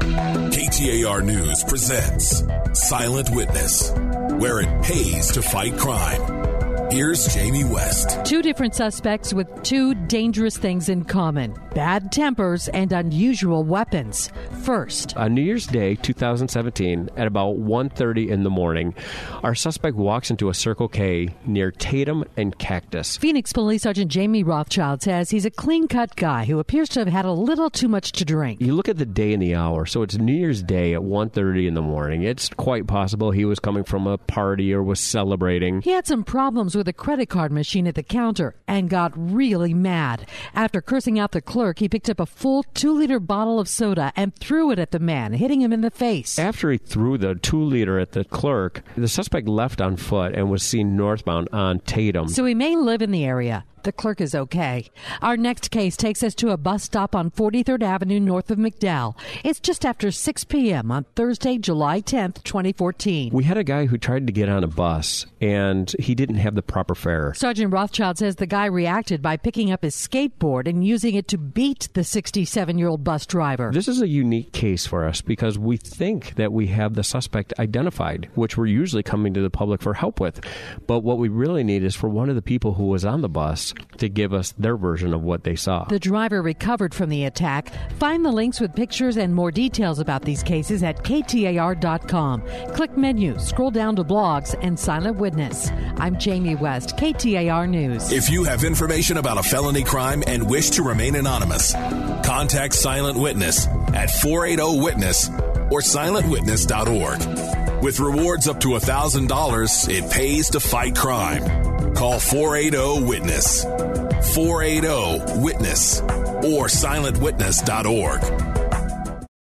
KTAR News presents Silent Witness, where it pays to fight crime. Here's Jamie West. Two different suspects with two dangerous things in common bad tempers and unusual weapons. First, on New Year's Day 2017 at about 1:30 in the morning, our suspect walks into a Circle K near Tatum and Cactus. Phoenix Police Sergeant Jamie Rothschild says he's a clean-cut guy who appears to have had a little too much to drink. You look at the day and the hour. So it's New Year's Day at 1:30 in the morning. It's quite possible he was coming from a party or was celebrating. He had some problems with a credit card machine at the counter and got really mad. After cursing out the clerk clerk, he picked up a full two liter bottle of soda and threw it at the man, hitting him in the face. After he threw the two liter at the clerk, the suspect left on foot and was seen northbound on Tatum. So he may live in the area. The clerk is okay. Our next case takes us to a bus stop on 43rd Avenue north of McDowell. It's just after 6 p.m. on Thursday, July 10th, 2014. We had a guy who tried to get on a bus and he didn't have the proper fare. Sergeant Rothschild says the guy reacted by picking up his skateboard and using it to beat the 67 year old bus driver. This is a unique case for us because we think that we have the suspect identified, which we're usually coming to the public for help with. But what we really need is for one of the people who was on the bus to give us their version of what they saw. The driver recovered from the attack. Find the links with pictures and more details about these cases at KTAR.com. Click menu, scroll down to blogs, and silent witness. I'm Jamie West, KTAR News. If you have information about a felony crime and wish to remain anonymous, contact Silent Witness at 480 Witness or silentwitness.org. With rewards up to $1,000, it pays to fight crime. Call 480 Witness. 480 Witness or silentwitness.org.